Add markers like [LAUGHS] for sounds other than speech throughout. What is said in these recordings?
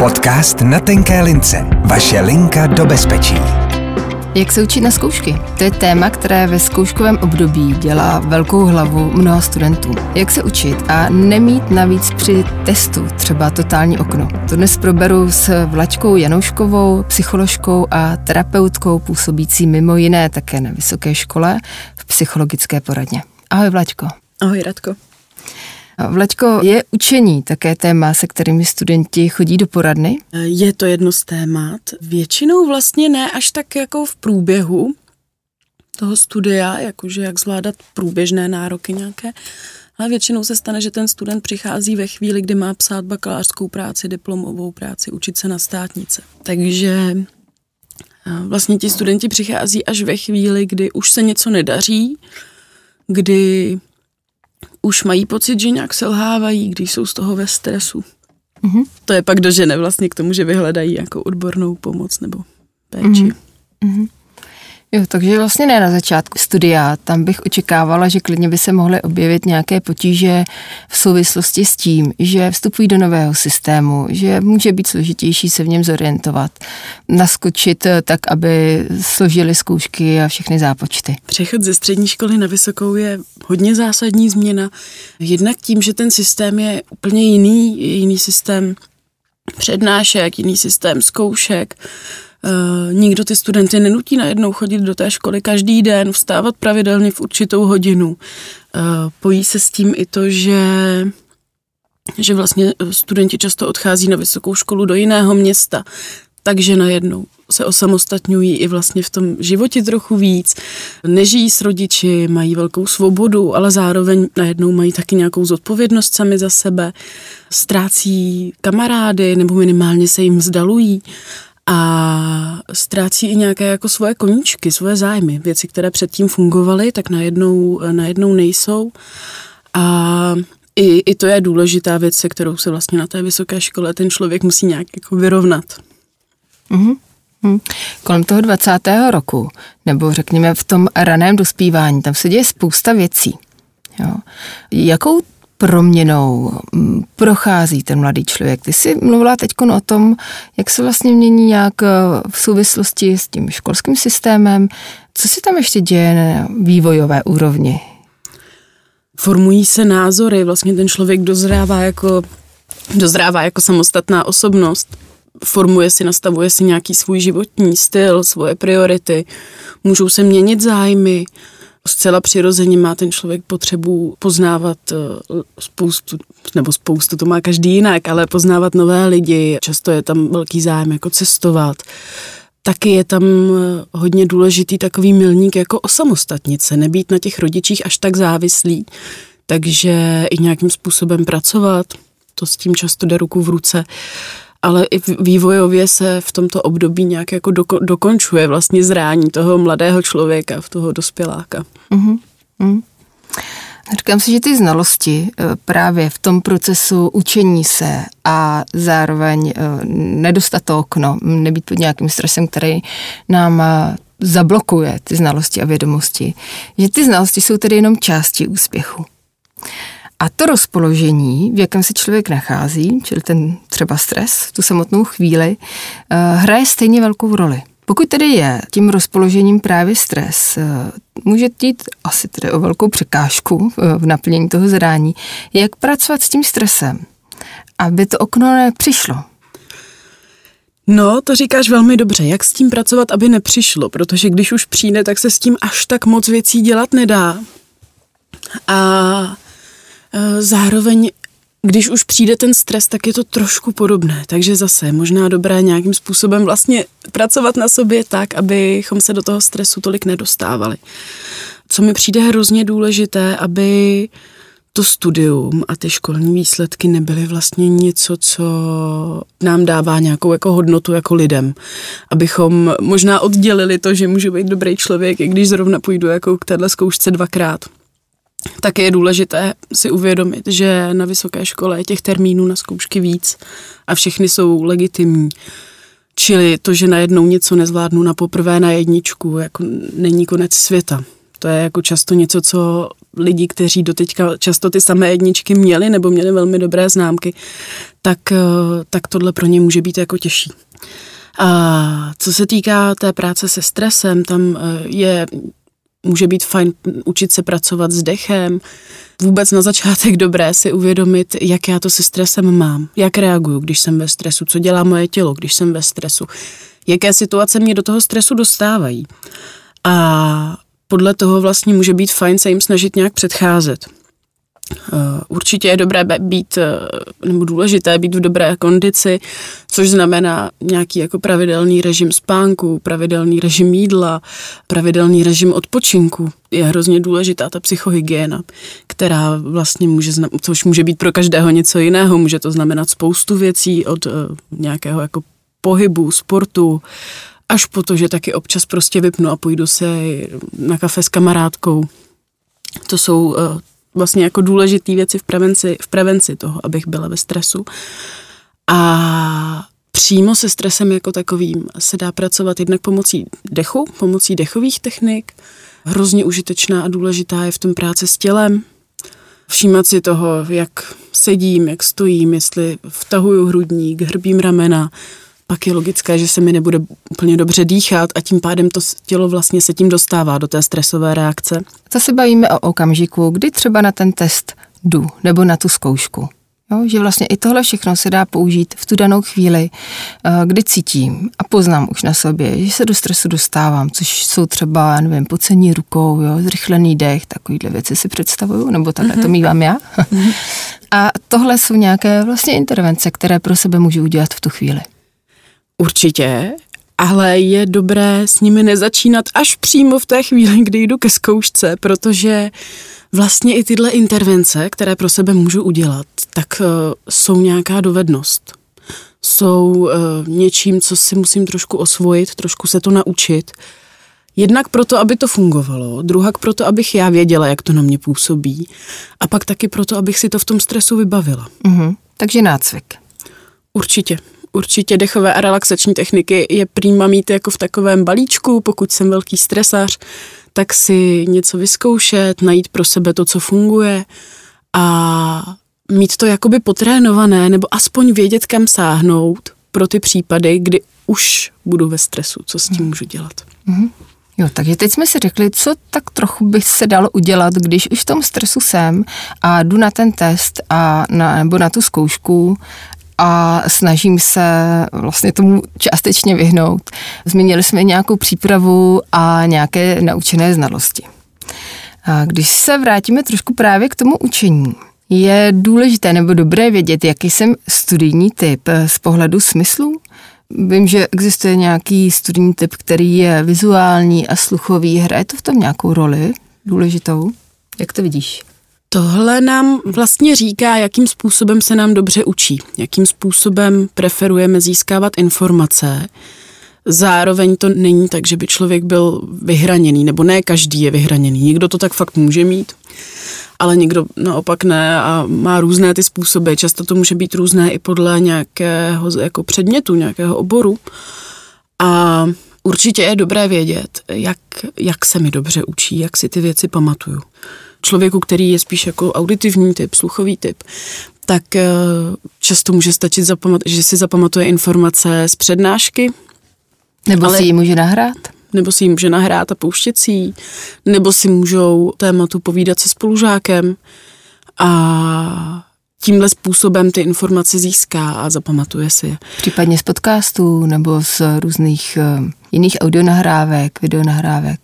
Podcast na tenké lince. Vaše linka do bezpečí. Jak se učit na zkoušky? To je téma, které ve zkouškovém období dělá velkou hlavu mnoha studentů. Jak se učit a nemít navíc při testu třeba totální okno? To dnes proberu s Vlačkou Janouškovou, psycholožkou a terapeutkou působící mimo jiné také na vysoké škole v psychologické poradně. Ahoj Vlačko. Ahoj Radko. Vlaďko, je učení také téma, se kterými studenti chodí do poradny? Je to jedno z témat. Většinou vlastně ne až tak jako v průběhu toho studia, jakože jak zvládat průběžné nároky nějaké, ale většinou se stane, že ten student přichází ve chvíli, kdy má psát bakalářskou práci, diplomovou práci, učit se na státnice. Takže vlastně ti studenti přichází až ve chvíli, kdy už se něco nedaří, kdy už mají pocit, že nějak selhávají, když jsou z toho ve stresu. Mm-hmm. To je pak dožene vlastně k tomu, že vyhledají jako odbornou pomoc nebo péči. Mm-hmm. Jo, takže vlastně ne na začátku studia, tam bych očekávala, že klidně by se mohly objevit nějaké potíže v souvislosti s tím, že vstupují do nového systému, že může být složitější se v něm zorientovat, naskočit tak, aby složili zkoušky a všechny zápočty. Přechod ze střední školy na vysokou je hodně zásadní změna. Jednak tím, že ten systém je úplně jiný, jiný systém přednášek, jiný systém zkoušek, Uh, nikdo ty studenty nenutí najednou chodit do té školy každý den, vstávat pravidelně v určitou hodinu. Uh, pojí se s tím i to, že že vlastně studenti často odchází na vysokou školu do jiného města, takže najednou se osamostatňují i vlastně v tom životě trochu víc, nežijí s rodiči, mají velkou svobodu, ale zároveň najednou mají taky nějakou zodpovědnost sami za sebe, ztrácí kamarády nebo minimálně se jim vzdalují a ztrácí i nějaké jako svoje koníčky, svoje zájmy, věci, které předtím fungovaly, tak najednou, najednou nejsou. A i, i to je důležitá věc, se kterou se vlastně na té vysoké škole ten člověk musí nějak jako vyrovnat. Mm-hmm. Hmm. Kolem toho 20. roku, nebo řekněme v tom raném dospívání, tam se děje spousta věcí. Jo. Jakou proměnou mm, prochází ten mladý člověk. Ty jsi mluvila teď o tom, jak se vlastně mění nějak eh, v souvislosti s tím školským systémem. Co se tam ještě děje na vývojové úrovni? Formují se názory, vlastně ten člověk dozrává jako, dozrává jako samostatná osobnost formuje si, nastavuje si nějaký svůj životní styl, svoje priority, můžou se měnit zájmy, zcela přirozeně má ten člověk potřebu poznávat eh, spoustu, nebo spoustu, to má každý jinak, ale poznávat nové lidi, často je tam velký zájem jako cestovat. Taky je tam eh, hodně důležitý takový milník jako osamostatnit se, nebýt na těch rodičích až tak závislý, takže i nějakým způsobem pracovat, to s tím často jde ruku v ruce ale i vývojově se v tomto období nějak jako doko, dokončuje vlastně zrání toho mladého člověka, v toho dospěláka. Mm-hmm. Mm. Říkám si, že ty znalosti eh, právě v tom procesu učení se a zároveň eh, nedostat to okno, nebýt pod nějakým stresem, který nám eh, zablokuje ty znalosti a vědomosti, že ty znalosti jsou tedy jenom části úspěchu. A to rozpoložení, v jakém se člověk nachází, čili ten třeba stres tu samotnou chvíli, eh, hraje stejně velkou roli. Pokud tedy je tím rozpoložením právě stres, eh, může jít asi tedy o velkou překážku eh, v naplnění toho zadání, jak pracovat s tím stresem, aby to okno nepřišlo. No, to říkáš velmi dobře. Jak s tím pracovat, aby nepřišlo? Protože když už přijde, tak se s tím až tak moc věcí dělat nedá. A zároveň když už přijde ten stres, tak je to trošku podobné. Takže zase možná dobré nějakým způsobem vlastně pracovat na sobě tak, abychom se do toho stresu tolik nedostávali. Co mi přijde hrozně důležité, aby to studium a ty školní výsledky nebyly vlastně něco, co nám dává nějakou jako hodnotu jako lidem. Abychom možná oddělili to, že můžu být dobrý člověk, i když zrovna půjdu jako k téhle zkoušce dvakrát tak je důležité si uvědomit, že na vysoké škole je těch termínů na zkoušky víc a všechny jsou legitimní. Čili to, že najednou něco nezvládnu na poprvé na jedničku, jako není konec světa. To je jako často něco, co lidi, kteří doteďka často ty samé jedničky měli nebo měli velmi dobré známky, tak, eh, tak tohle pro ně může být jako těžší. A co se týká té práce se stresem, tam eh, je může být fajn učit se pracovat s dechem. Vůbec na začátek dobré si uvědomit, jak já to se stresem mám, jak reaguju, když jsem ve stresu, co dělá moje tělo, když jsem ve stresu, jaké situace mě do toho stresu dostávají. A podle toho vlastně může být fajn se jim snažit nějak předcházet. Eh, určitě je dobré být, eh, nebo důležité být v dobré kondici, což znamená nějaký jako pravidelný režim spánku, pravidelný režim jídla, pravidelný režim odpočinku. Je hrozně důležitá ta psychohygiena, která vlastně může, což může být pro každého něco jiného, může to znamenat spoustu věcí od eh, nějakého jako pohybu, sportu, až po to, že taky občas prostě vypnu a půjdu se na kafe s kamarádkou. To jsou vlastně jako důležité věci v prevenci, v prevenci toho, abych byla ve stresu. A přímo se stresem jako takovým se dá pracovat jednak pomocí dechu, pomocí dechových technik. Hrozně užitečná a důležitá je v tom práce s tělem. Všímat si toho, jak sedím, jak stojím, jestli vtahuju hrudník, hrbím ramena, pak je logické, že se mi nebude úplně dobře dýchat a tím pádem to tělo vlastně se tím dostává do té stresové reakce. To si bavíme o okamžiku, kdy třeba na ten test jdu nebo na tu zkoušku. Jo, že vlastně i tohle všechno se dá použít v tu danou chvíli, eh, kdy cítím a poznám už na sobě, že se do stresu dostávám, což jsou třeba, nevím, pocení rukou, jo, zrychlený dech, takovýhle věci si představuju, nebo takhle mm-hmm. to mývám já. Mm-hmm. [LAUGHS] A tohle jsou nějaké vlastně intervence, které pro sebe můžu udělat v tu chvíli. Určitě, ale je dobré s nimi nezačínat až přímo v té chvíli, kdy jdu ke zkoušce, protože vlastně i tyhle intervence, které pro sebe můžu udělat, tak uh, jsou nějaká dovednost. Jsou uh, něčím, co si musím trošku osvojit, trošku se to naučit. Jednak proto, aby to fungovalo, druhak proto, abych já věděla, jak to na mě působí a pak taky proto, abych si to v tom stresu vybavila. Mm-hmm. Takže nácvik. Určitě určitě dechové a relaxační techniky je prýma mít jako v takovém balíčku, pokud jsem velký stresař, tak si něco vyzkoušet, najít pro sebe to, co funguje a mít to jakoby potrénované, nebo aspoň vědět, kam sáhnout pro ty případy, kdy už budu ve stresu, co s tím můžu dělat. Mm-hmm. Jo, takže teď jsme si řekli, co tak trochu by se dalo udělat, když už v tom stresu jsem a jdu na ten test a na, nebo na tu zkoušku a snažím se vlastně tomu částečně vyhnout. Zmínili jsme nějakou přípravu a nějaké naučené znalosti. A když se vrátíme trošku právě k tomu učení, je důležité nebo dobré vědět, jaký jsem studijní typ z pohledu smyslu? Vím, že existuje nějaký studijní typ, který je vizuální a sluchový. Hraje to v tom nějakou roli důležitou? Jak to vidíš? Tohle nám vlastně říká, jakým způsobem se nám dobře učí, jakým způsobem preferujeme získávat informace. Zároveň to není tak, že by člověk byl vyhraněný, nebo ne každý je vyhraněný. Někdo to tak fakt může mít, ale někdo naopak ne a má různé ty způsoby. Často to může být různé i podle nějakého jako předmětu, nějakého oboru. A určitě je dobré vědět, jak, jak se mi dobře učí, jak si ty věci pamatuju člověku, který je spíš jako auditivní typ, sluchový typ, tak eh, často může stačit, zapamat, že si zapamatuje informace z přednášky. Nebo ale, si ji může nahrát? Nebo si ji může nahrát a pouštět si ji, nebo si můžou tématu povídat se spolužákem a tímhle způsobem ty informace získá a zapamatuje si je. Případně z podcastů nebo z různých uh, jiných audionahrávek, videonahrávek.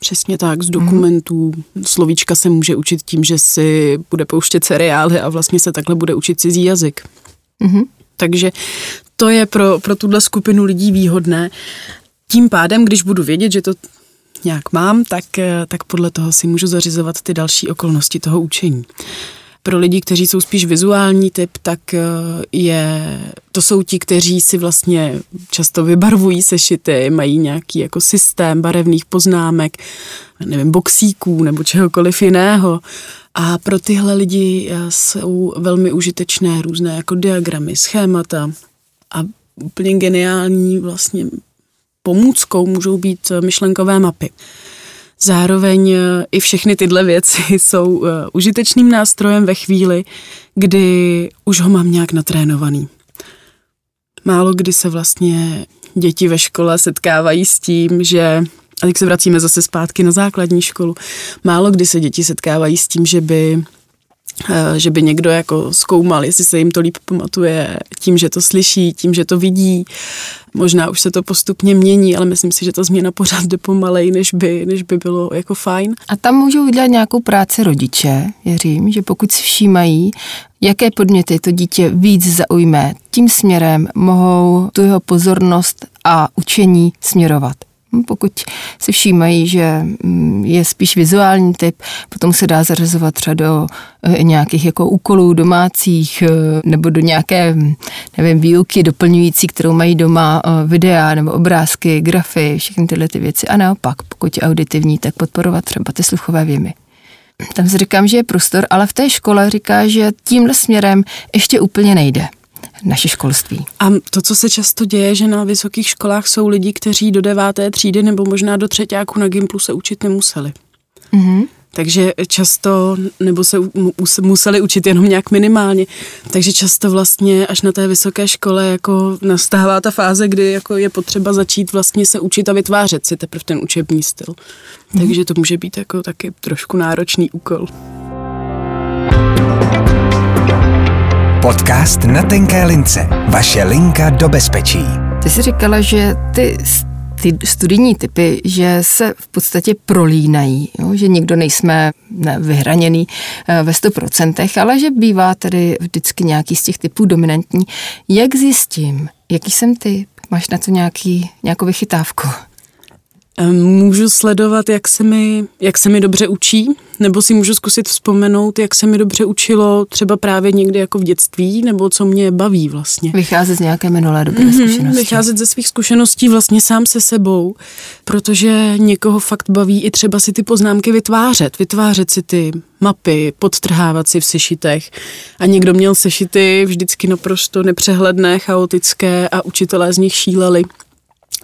Přesně tak, z dokumentů. Mm. Slovíčka se může učit tím, že si bude pouštět seriály a vlastně se takhle bude učit cizí jazyk. Mm-hmm. Takže to je pro, pro tuhle skupinu lidí výhodné. Tím pádem, když budu vědět, že to nějak mám, tak, tak podle toho si můžu zařizovat ty další okolnosti toho učení. Pro lidi, kteří jsou spíš vizuální typ, tak eh, je, to jsou ti, kteří si vlastně často vybarvují sešity, mají nějaký jako systém barevných poznámek, nevím, boxíků nebo čehokoliv jiného. A pro tyhle lidi eh, jsou velmi užitečné různé jako diagramy, schémata a úplně geniální vlastně pomůckou můžou být myšlenkové mapy. Zároveň eh, i všechny tyhle věci [LAUGHS] jsou uh, užitečným nástrojem ve chvíli, kdy už ho mám nějak natrénovaný. Málo kdy se vlastně děti ve škole setkávají s tím, že a teď se vracíme zase zpátky na základní školu. Málo kdy se děti setkávají s tím, že by Eh, že by někdo jako zkoumal, jestli se jim to líp pamatuje tím, že to slyší, tím, že to vidí. Možná už se to postupně mění, ale myslím si, že ta změna pořád jde pomalej, než by, než by bylo jako fajn. A tam můžou udělat nějakou práci rodiče, věřím, že pokud si všímají, jaké podněty to dítě víc zaujme, tím směrem mohou tu jeho pozornost a učení směrovat. Hm, pokud si všímají, že hm, je spíš vizuální typ, potom se dá zařazovat třeba do eh, nějakých jako úkolů domácích eh, nebo do nějaké, hm, nevím, výuky doplňující, kterou mají doma eh, videa nebo obrázky, grafy, všechny tyhle ty věci. A naopak, pokud je auditivní, tak podporovat třeba ty sluchové věmy. Tam si říkám, že je prostor, ale v té škole říká, že tímhle směrem ještě úplně nejde naše školství. A to, co se často děje, že na vysokých školách jsou lidi, kteří do deváté třídy nebo možná do třetíku na Gimplu se učit nemuseli. Mm-hmm. Takže často, nebo se museli učit jenom nějak minimálně, takže často vlastně až na té vysoké škole jako nastává ta fáze, kdy jako je potřeba začít vlastně se učit a vytvářet si teprve ten učební styl. Mm. Takže to může být jako taky trošku náročný úkol. Podcast na tenké lince. Vaše linka do bezpečí. Ty jsi říkala, že ty ty studijní typy, že se v podstatě prolínají, jo? že nikdo nejsme ne, vyhraněný eh, ve 100%, ale že bývá tedy vždycky nějaký z těch typů dominantní. Jak zjistím, jaký jsem ty? Máš na to nějaký, nějakou vychytávku? Můžu sledovat, jak se, mi, jak se mi dobře učí, nebo si můžu zkusit vzpomenout, jak se mi dobře učilo třeba právě někdy jako v dětství, nebo co mě baví vlastně. Vycházet z nějaké minulé dobré mm-hmm, zkušenosti. Vycházet ze svých zkušeností vlastně sám se sebou, protože někoho fakt baví i třeba si ty poznámky vytvářet, vytvářet si ty mapy, podtrhávat si v sešitech. A někdo měl sešity vždycky naprosto nepřehledné, chaotické a učitelé z nich šíleli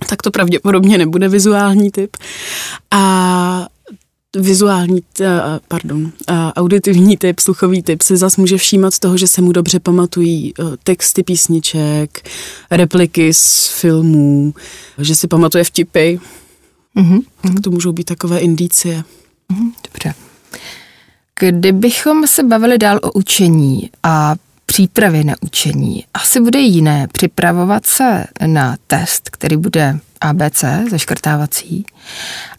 tak to pravděpodobně nebude vizuální typ. A vizuální, pardon, auditivní typ, sluchový typ se zase může všímat z toho, že se mu dobře pamatují e, texty písniček, repliky z filmů, že si pamatuje vtipy. Mm-hmm. Tak to můžou být takové indicie. Mm-hmm, dobře. Kdybychom se bavili dál o učení a přípravě na učení. Asi bude jiné připravovat se na test, který bude ABC, zaškrtávací,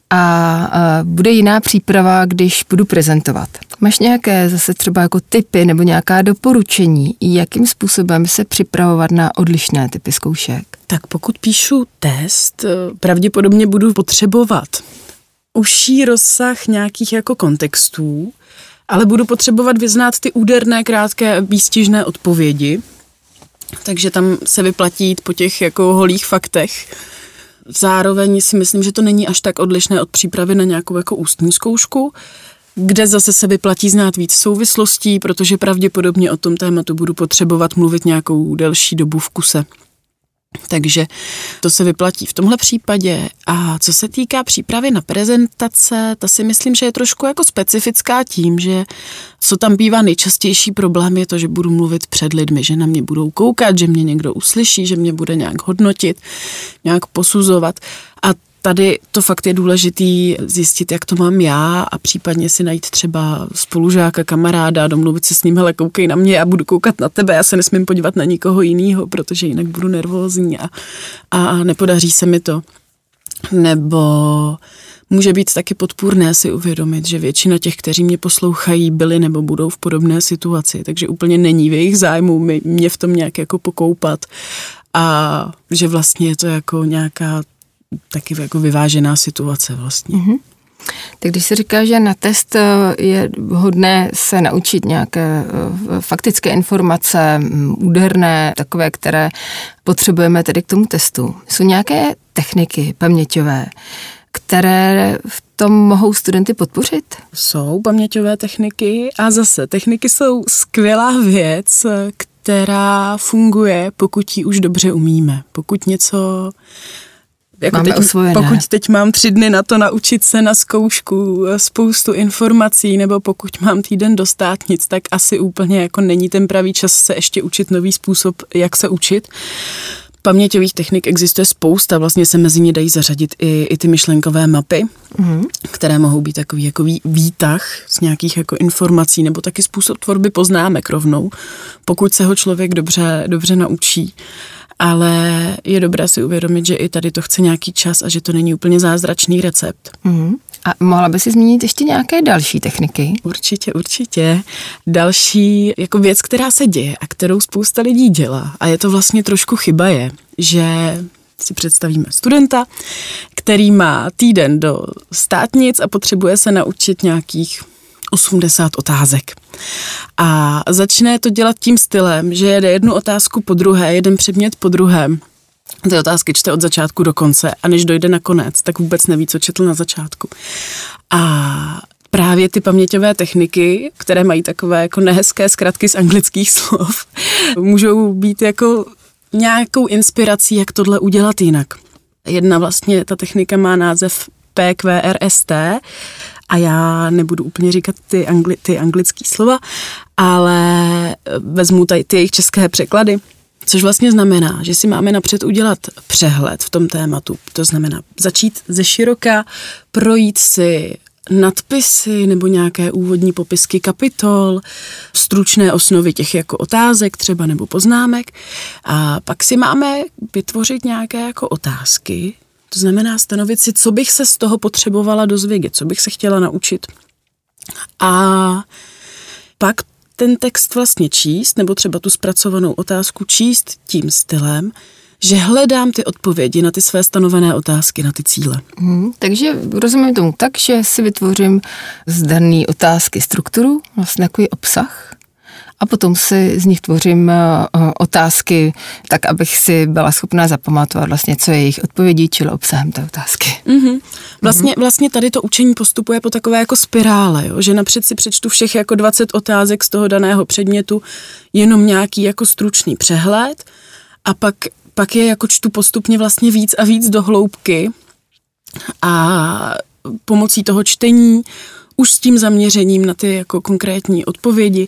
a bude jiná příprava, když budu prezentovat. Máš nějaké zase třeba jako typy nebo nějaká doporučení, jakým způsobem se připravovat na odlišné typy zkoušek? Tak pokud píšu test, pravděpodobně budu potřebovat užší rozsah nějakých jako kontextů, ale budu potřebovat vyznát ty úderné, krátké, výstižné odpovědi, takže tam se vyplatí po těch jako holých faktech. Zároveň si myslím, že to není až tak odlišné od přípravy na nějakou jako ústní zkoušku, kde zase se vyplatí znát víc souvislostí, protože pravděpodobně o tom tématu budu potřebovat mluvit nějakou delší dobu v kuse. Takže to se vyplatí v tomhle případě. A co se týká přípravy na prezentace, ta si myslím, že je trošku jako specifická tím, že co tam bývá nejčastější problém je to, že budu mluvit před lidmi, že na mě budou koukat, že mě někdo uslyší, že mě bude nějak hodnotit, nějak posuzovat. A tady to fakt je důležitý zjistit, jak to mám já a případně si najít třeba spolužáka, kamaráda, domluvit se s ním, hele, koukej na mě, já budu koukat na tebe, já se nesmím podívat na nikoho jiného, protože jinak budu nervózní a, a nepodaří se mi to. Nebo může být taky podpůrné si uvědomit, že většina těch, kteří mě poslouchají, byli nebo budou v podobné situaci, takže úplně není v jejich zájmu mě v tom nějak jako pokoupat a že vlastně je to jako nějaká taky jako vyvážená situace vlastně. Mm-hmm. Tak když se říká, že na test eh, je hodné se naučit nějaké eh, faktické informace, mm, úderné, takové, které potřebujeme tedy k tomu testu, jsou nějaké techniky paměťové, které v tom mohou studenty podpořit? Jsou paměťové techniky a zase techniky jsou skvělá věc, která funguje, pokud ji už dobře umíme. Pokud něco Jako Máme teď, osvojené. pokud teď mám tři dny na to naučit se na zkoušku eh, spoustu informací, nebo pokud mám týden do státnic, tak asi úplně jako není ten pravý čas se ještě učit nový způsob, jak se učit. Paměťových technik existuje spousta, vlastně se mezi ně dají zařadit i, i ty myšlenkové mapy, mm-hmm. které mohou být takový jako vý- výtah z nějakých jako informací, nebo taky způsob tvorby poznámek rovnou, pokud se ho člověk dobře, dobře naučí. Ale je dobré si uvědomit, že i tady to chce nějaký čas a že to není úplně zázračný recept. Mhm. A mohla by si zmínit ještě nějaké další techniky? Určitě, určitě. Další jako věc, která se děje a kterou spousta lidí dělá, a je to vlastně trošku chyba, je, že si představíme studenta, který má týden do státnic a potřebuje se naučit nějakých 80 otázek. A začne to dělat tím stylem, že jede jednu otázku po druhé, jeden předmět po druhém. Ty otázky čte od začátku do konce a než dojde na konec, tak vůbec neví, co četl na začátku. A právě ty paměťové techniky, které mají takové jako nehezké zkratky z anglických slov, [LAUGHS] můžou být jako nějakou inspirací, jak tohle udělat jinak. Jedna vlastně, ta technika má název PQRST a já nebudu úplně říkat ty, angli, ty anglické slova, ale vezmu tady ty jejich české překlady. Což vlastně znamená, že si máme napřed udělat přehled v tom tématu. To znamená začít ze široka, projít si nadpisy nebo nějaké úvodní popisky kapitol, stručné osnovy těch jako otázek třeba nebo poznámek a pak si máme vytvořit nějaké jako otázky, to znamená stanovit si, co bych se z toho potřebovala dozvědět, co bych se chtěla naučit. A pak ten text vlastně číst, nebo třeba tu zpracovanou otázku číst tím stylem, že hledám ty odpovědi na ty své stanovené otázky, na ty cíle. Hmm, takže rozumím tomu tak, že si vytvořím z dané otázky strukturu, vlastně takový obsah, a potom si z nich tvořím uh, otázky, tak abych si byla schopná zapamatovat vlastně, co je jejich odpovědí, čili obsahem té otázky. Mm-hmm. Vlastně, vlastně tady to učení postupuje po takové jako spirále, jo? že napřed si přečtu všech jako 20 otázek z toho daného předmětu, jenom nějaký jako stručný přehled a pak, pak je jako čtu postupně vlastně víc a víc do hloubky a pomocí toho čtení už s tím zaměřením na ty jako konkrétní odpovědi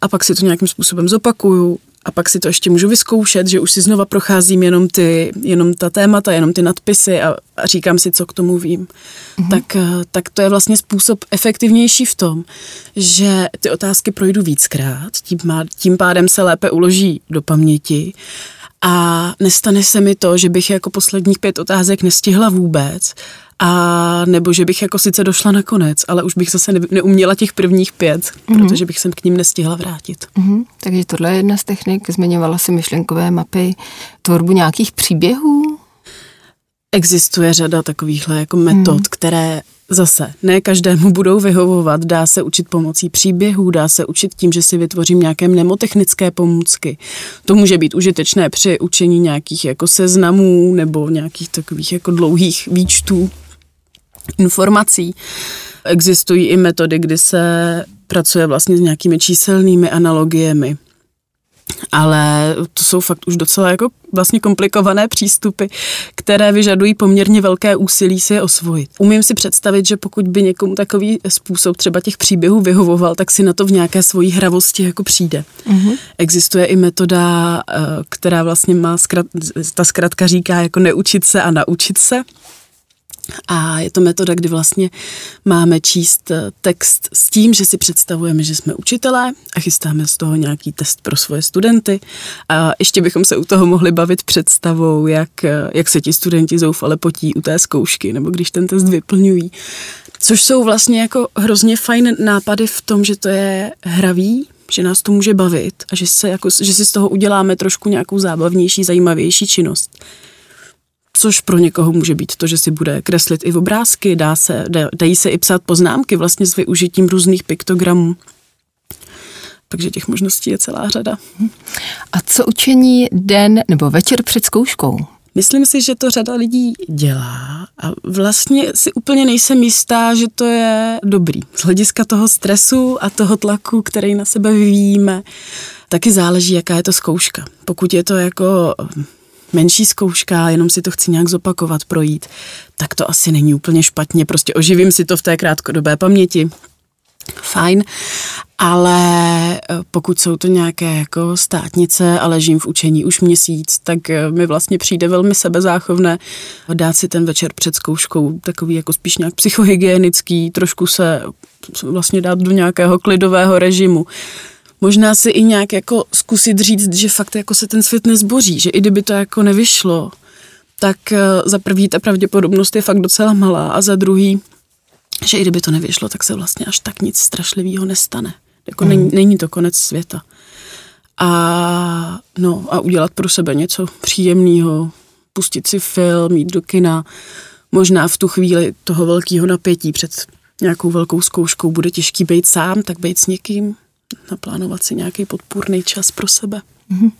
a pak si to nějakým způsobem zopakuju a pak si to ještě můžu vyzkoušet, že už si znova procházím jenom ty, jenom ta témata, jenom ty nadpisy a, a říkám si, co k tomu vím. Mm-hmm. Tak, tak to je vlastně způsob efektivnější v tom, že ty otázky projdu víckrát, tím, má, tím pádem se lépe uloží do paměti a nestane se mi to, že bych jako posledních pět otázek nestihla vůbec a nebo že bych jako sice došla na konec, ale už bych zase ne, neuměla těch prvních pět, mm-hmm. protože bych se k ním nestihla vrátit. Mm-hmm. Takže tohle je jedna z technik. Zmiňovala si myšlenkové mapy, tvorbu nějakých příběhů? Existuje řada takovýchhle jako metod, mm. které zase ne každému budou vyhovovat. Dá se učit pomocí příběhů, dá se učit tím, že si vytvořím nějaké mnemotechnické pomůcky. To může být užitečné při učení nějakých jako seznamů nebo nějakých takových jako dlouhých výčtů informací. Existují i metody, kdy se pracuje vlastně s nějakými číselnými analogiemi. Ale to jsou fakt už docela jako vlastně komplikované přístupy, které vyžadují poměrně velké úsilí si je osvojit. Umím si představit, že pokud by někomu takový způsob třeba těch příběhů vyhovoval, tak si na to v nějaké svojí hravosti jako přijde. Mm-hmm. Existuje i metoda, eh, která vlastně má, zkrat, ta zkratka říká jako neučit se a naučit se. A je to metoda, kdy vlastně máme číst eh, text s tím, že si představujeme, že jsme učitelé a chystáme z toho nějaký test pro svoje studenty. A ještě bychom se u toho mohli bavit představou, jak, eh, jak se ti studenti zoufale potí u té zkoušky, nebo když ten test vyplňují. Což jsou vlastně jako hrozně fajn nápady v tom, že to je hravý, že nás to může bavit a že, se jako, že si z toho uděláme trošku nějakou zábavnější, zajímavější činnost což pro někoho může být to, že si bude kreslit i v obrázky, dá se, dají se i psát poznámky vlastně s využitím různých piktogramů. Takže těch možností je celá řada. A co učení den nebo večer před zkouškou? Myslím si, že to řada lidí dělá a vlastně si úplně nejsem jistá, že to je dobrý. Z hlediska toho stresu a toho tlaku, který na sebe vyvíjíme, taky záleží, jaká je to zkouška. Pokud je to jako menší zkouška, jenom si to chci nějak zopakovat, projít, tak to asi není úplně špatně, prostě oživím si to v té krátkodobé paměti, fajn, ale eh, pokud jsou to nějaké jako státnice a ležím v učení už měsíc, tak eh, mi vlastně přijde velmi sebezáchovné dát si ten večer před zkouškou takový jako spíš nějak psychohygienický, trošku se vlastně dát do nějakého klidového režimu. Možná si i nějak jako zkusit říct, že fakt jako se ten svět nezboří, že i kdyby to jako nevyšlo, tak eh, za prvý ta pravděpodobnost je fakt docela malá a za druhý že i kdyby to nevyšlo, tak se vlastně až tak nic strašlivého nestane. Jako mm. není, není to konec světa. A, no, a udělat pro sebe něco příjemného, pustit si film, jít do kina. Možná v tu chvíli toho velkého napětí před nějakou velkou zkouškou bude těžký být sám, tak být s někým, naplánovat si nějaký podpůrný čas pro sebe. Mm-hmm.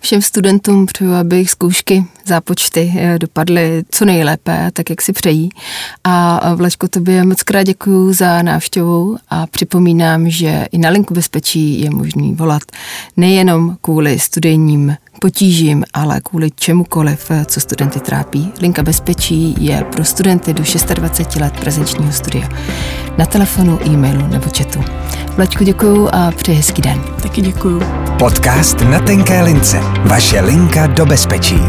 Všem studentům přeju, aby zkoušky, zápočty eh, dopadly co nejlépe, tak jak si přejí. A Vlačko, tobě moc krát děkuji za návštěvu a připomínám, že i na linku bezpečí je možný volat nejenom kvůli studijním potížím, ale kvůli čemukoliv, eh, co studenty trápí. Linka bezpečí je pro studenty do 26 let prezenčního studia. Na telefonu, e-mailu nebo chatu. Vlačku, děkuju a přeji hezký den. Taky děkuju. Podcast na tenké lince. Vaše linka do bezpečí.